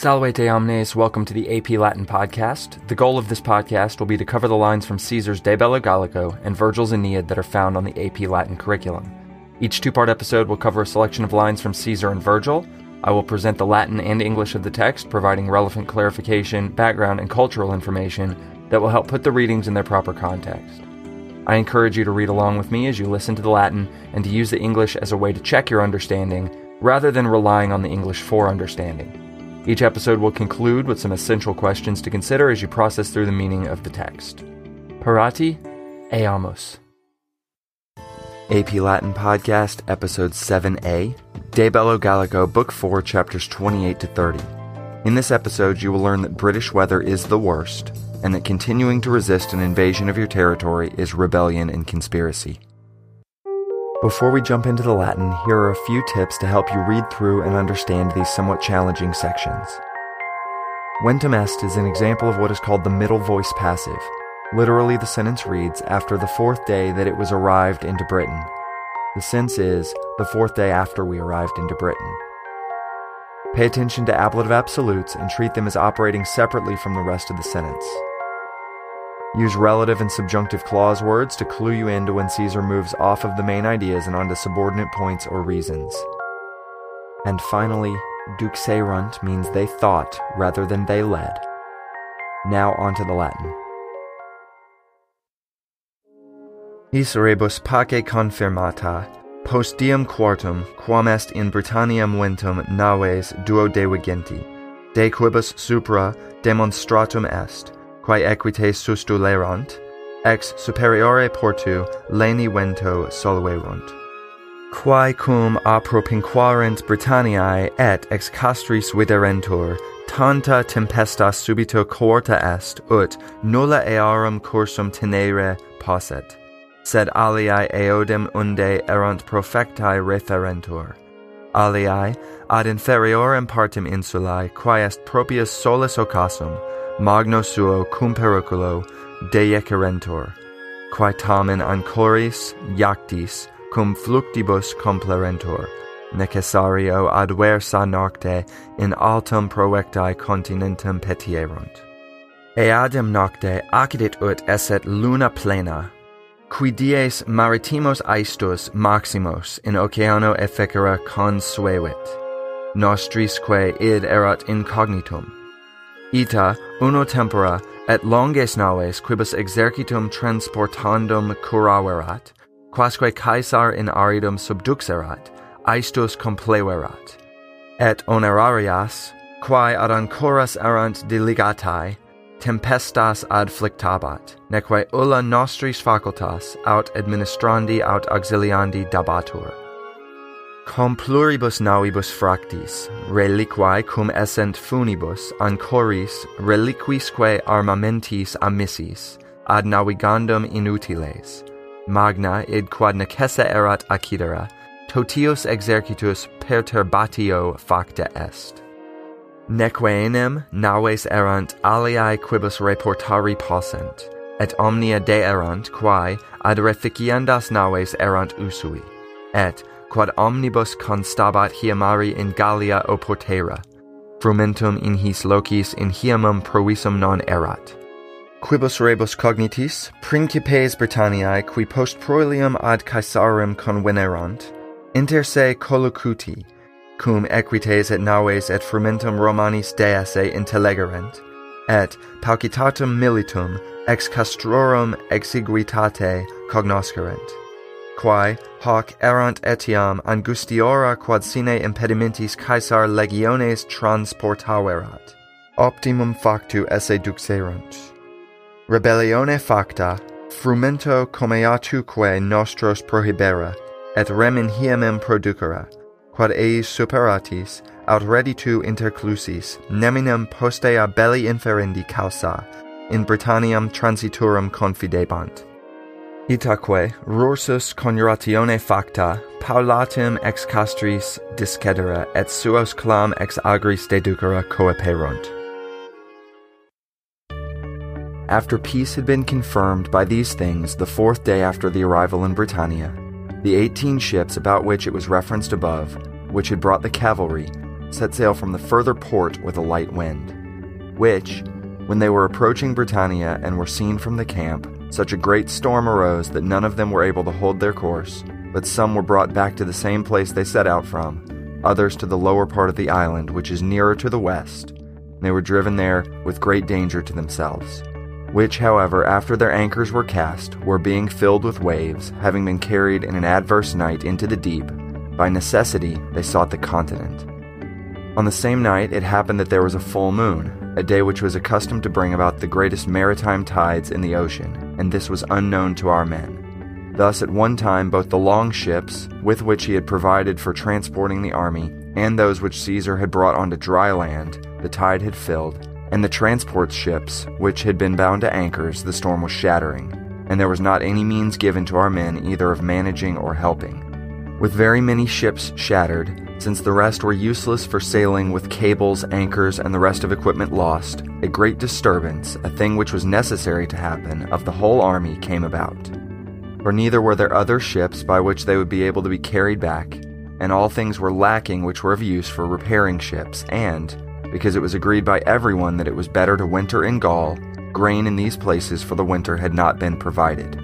Salve omnes, welcome to the AP Latin podcast. The goal of this podcast will be to cover the lines from Caesar's De Bello Gallico and Virgil's Aeneid that are found on the AP Latin curriculum. Each two part episode will cover a selection of lines from Caesar and Virgil. I will present the Latin and English of the text, providing relevant clarification, background, and cultural information that will help put the readings in their proper context. I encourage you to read along with me as you listen to the Latin and to use the English as a way to check your understanding rather than relying on the English for understanding. Each episode will conclude with some essential questions to consider as you process through the meaning of the text. Parati eamus. AP Latin Podcast, Episode 7a, De Bello Gallico, Book 4, Chapters 28 to 30. In this episode, you will learn that British weather is the worst, and that continuing to resist an invasion of your territory is rebellion and conspiracy. Before we jump into the Latin, here are a few tips to help you read through and understand these somewhat challenging sections. Ventum est is an example of what is called the middle voice passive. Literally, the sentence reads, After the fourth day that it was arrived into Britain. The sense is, the fourth day after we arrived into Britain. Pay attention to ablative absolutes and treat them as operating separately from the rest of the sentence. Use relative and subjunctive clause words to clue you into when Caesar moves off of the main ideas and onto subordinate points or reasons. And finally, duxerunt means they thought rather than they led. Now onto the Latin. His rebus pace confirmata, post diem quartum, quam est in Britanniam ventum naves duo duodevigenti, de quibus supra demonstratum est, quae equite sustulerant, ex superiore portu leni vento solverunt. Quae cum apropinquarent Britanniae et ex castris viderentur, tanta tempesta subito coorta est, ut nulla earum cursum tenere posset, sed aliae eodem unde erant profectae referentur. Aliae ad inferiorem partem insulae, quae est propius solus occasum, magno suo cum periculo deiecerentur, quae tamen ancoris iactis cum fluctibus complerentur, necessario adversa nocte in altum proectae continentum petierunt. Eadem nocte accidit ut esset luna plena, qui dies maritimos aestus maximos in oceano effecera consuevit. Nostrisque id erat incognitum, ita uno tempora et longes naves quibus exercitum transportandum curaverat, quasque caesar in aridum subduxerat, aestus compleverat. Et onerarias, quae ad ancoras erant diligatae, tempestas adflictabat, neque ulla nostris facultas aut administrandi aut auxiliandi dabatur. Cum pluribus navibus fractis, reliquae cum essent funibus, ancoris, reliquisque armamentis amissis, ad navigandum inutiles, magna id quad necessa erat accidera, totius exercitus perturbatio facta est. Neque enem naves erant aliae quibus reportari possent, et omnia deerant quae ad reficiendas naves erant usui, et quod omnibus constabat hiemari in Gallia oportera, frumentum in his locis in hiemum provisum non erat. Quibus rebus cognitis, principes Britanniae qui post proelium ad Caesarem convenerant, inter se collocuti, cum equites et naves et frumentum Romanis deesse intellegerent, et paucitatum militum ex castrorum exiguitate cognoscerent quae hoc erant etiam angustiora quod sine impedimentis caesar legiones transportaverat. Optimum factu esse duxerunt. Rebellione facta, frumento comeatuque nostros prohibera, et remin hiemem producera, quod eis superatis, aut reditu interclusis, neminem postea belli inferendi causa, in Britanniam transiturum confidebant. Itaque, rursus coniuratione facta, paulatim ex castris discedera, et suos clam ex agris deducera coeperunt. After peace had been confirmed by these things the fourth day after the arrival in Britannia, the eighteen ships about which it was referenced above, which had brought the cavalry, set sail from the further port with a light wind, which, when they were approaching Britannia and were seen from the camp, such a great storm arose that none of them were able to hold their course, but some were brought back to the same place they set out from, others to the lower part of the island, which is nearer to the west. They were driven there with great danger to themselves. Which, however, after their anchors were cast, were being filled with waves, having been carried in an adverse night into the deep, by necessity they sought the continent. On the same night, it happened that there was a full moon, a day which was accustomed to bring about the greatest maritime tides in the ocean, and this was unknown to our men. Thus, at one time, both the long ships, with which he had provided for transporting the army, and those which Caesar had brought onto dry land, the tide had filled, and the transport ships, which had been bound to anchors, the storm was shattering, and there was not any means given to our men either of managing or helping. With very many ships shattered, since the rest were useless for sailing with cables, anchors, and the rest of equipment lost, a great disturbance, a thing which was necessary to happen, of the whole army came about for neither were there other ships by which they would be able to be carried back, and all things were lacking which were of use for repairing ships, and, because it was agreed by everyone that it was better to winter in Gaul, grain in these places for the winter had not been provided.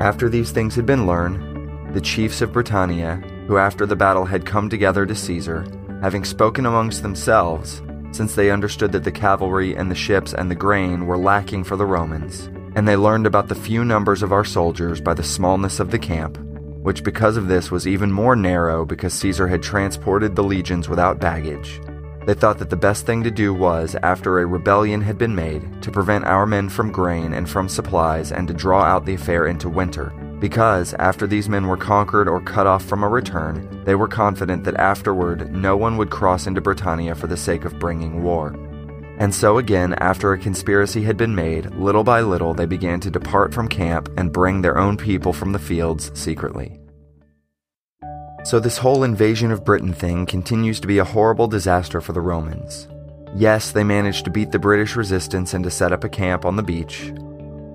After these things had been learned, the chiefs of Britannia, who after the battle had come together to Caesar, having spoken amongst themselves, since they understood that the cavalry and the ships and the grain were lacking for the Romans, and they learned about the few numbers of our soldiers by the smallness of the camp, which because of this was even more narrow because Caesar had transported the legions without baggage. They thought that the best thing to do was, after a rebellion had been made, to prevent our men from grain and from supplies and to draw out the affair into winter, because, after these men were conquered or cut off from a return, they were confident that afterward no one would cross into Britannia for the sake of bringing war. And so again, after a conspiracy had been made, little by little they began to depart from camp and bring their own people from the fields secretly. So, this whole invasion of Britain thing continues to be a horrible disaster for the Romans. Yes, they managed to beat the British resistance and to set up a camp on the beach.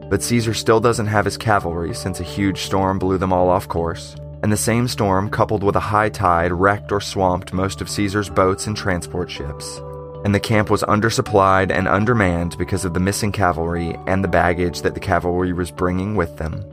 But Caesar still doesn't have his cavalry since a huge storm blew them all off course. And the same storm, coupled with a high tide, wrecked or swamped most of Caesar's boats and transport ships and the camp was undersupplied and undermanned because of the missing cavalry and the baggage that the cavalry was bringing with them.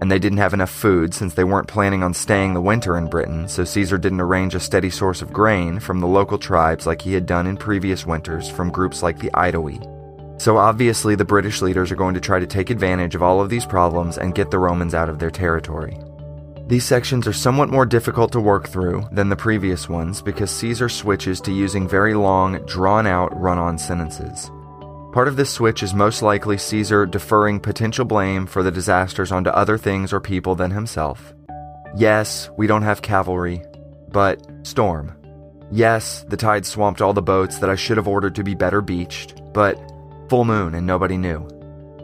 And they didn't have enough food since they weren't planning on staying the winter in Britain, so Caesar didn't arrange a steady source of grain from the local tribes like he had done in previous winters from groups like the Aedui. So obviously, the British leaders are going to try to take advantage of all of these problems and get the Romans out of their territory. These sections are somewhat more difficult to work through than the previous ones because Caesar switches to using very long, drawn out run on sentences. Part of this switch is most likely Caesar deferring potential blame for the disasters onto other things or people than himself. Yes, we don't have cavalry, but storm. Yes, the tide swamped all the boats that I should have ordered to be better beached, but full moon and nobody knew.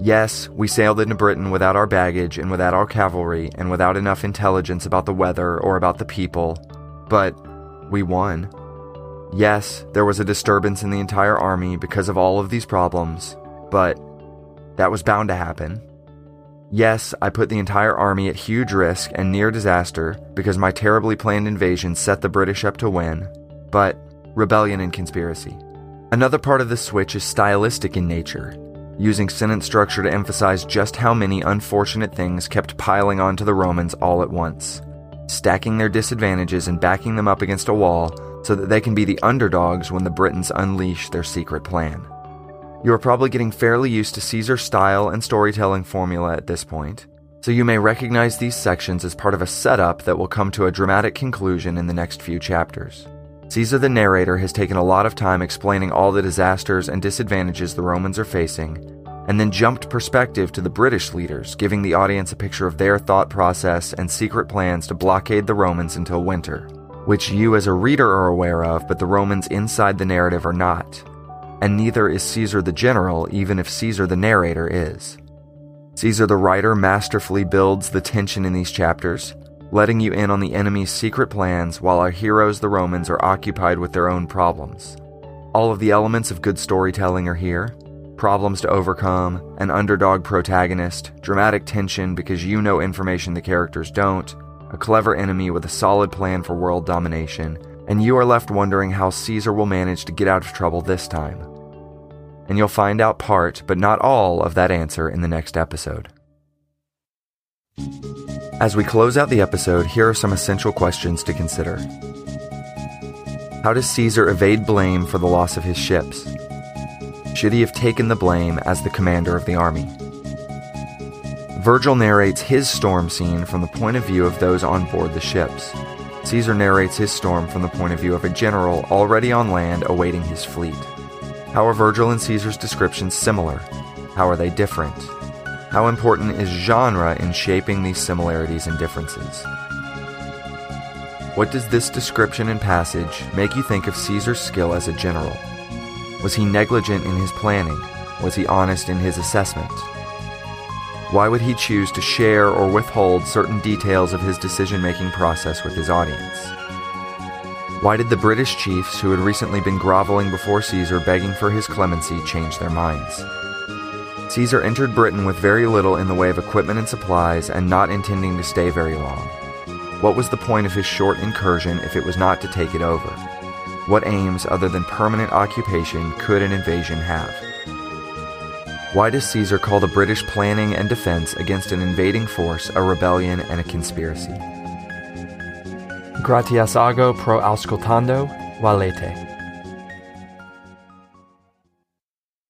Yes, we sailed into Britain without our baggage and without our cavalry and without enough intelligence about the weather or about the people, but we won. Yes, there was a disturbance in the entire army because of all of these problems, but that was bound to happen. Yes, I put the entire army at huge risk and near disaster because my terribly planned invasion set the British up to win, but rebellion and conspiracy. Another part of the switch is stylistic in nature using sentence structure to emphasize just how many unfortunate things kept piling onto the Romans all at once, stacking their disadvantages and backing them up against a wall so that they can be the underdogs when the Britons unleash their secret plan. You are probably getting fairly used to Caesar's style and storytelling formula at this point, so you may recognize these sections as part of a setup that will come to a dramatic conclusion in the next few chapters. Caesar the narrator has taken a lot of time explaining all the disasters and disadvantages the Romans are facing, and then jumped perspective to the British leaders, giving the audience a picture of their thought process and secret plans to blockade the Romans until winter, which you as a reader are aware of, but the Romans inside the narrative are not. And neither is Caesar the general, even if Caesar the narrator is. Caesar the writer masterfully builds the tension in these chapters, letting you in on the enemy's secret plans while our heroes, the Romans, are occupied with their own problems. All of the elements of good storytelling are here problems to overcome, an underdog protagonist, dramatic tension because you know information the characters don't, a clever enemy with a solid plan for world domination, and you are left wondering how Caesar will manage to get out of trouble this time. And you'll find out part, but not all, of that answer in the next episode. As we close out the episode, here are some essential questions to consider. How does Caesar evade blame for the loss of his ships? Should he have taken the blame as the commander of the army? Virgil narrates his storm scene from the point of view of those on board the ships. Caesar narrates his storm from the point of view of a general already on land awaiting his fleet. How are Virgil and Caesar's descriptions similar? How are they different? How important is genre in shaping these similarities and differences? What does this description and passage make you think of Caesar's skill as a general? Was he negligent in his planning? Was he honest in his assessment? Why would he choose to share or withhold certain details of his decision making process with his audience? Why did the British chiefs who had recently been groveling before Caesar begging for his clemency change their minds? Caesar entered Britain with very little in the way of equipment and supplies and not intending to stay very long. What was the point of his short incursion if it was not to take it over? What aims other than permanent occupation could an invasion have? Why does Caesar call the British planning and defense against an invading force a rebellion and a conspiracy? Gratias ago pro auscultando, valete.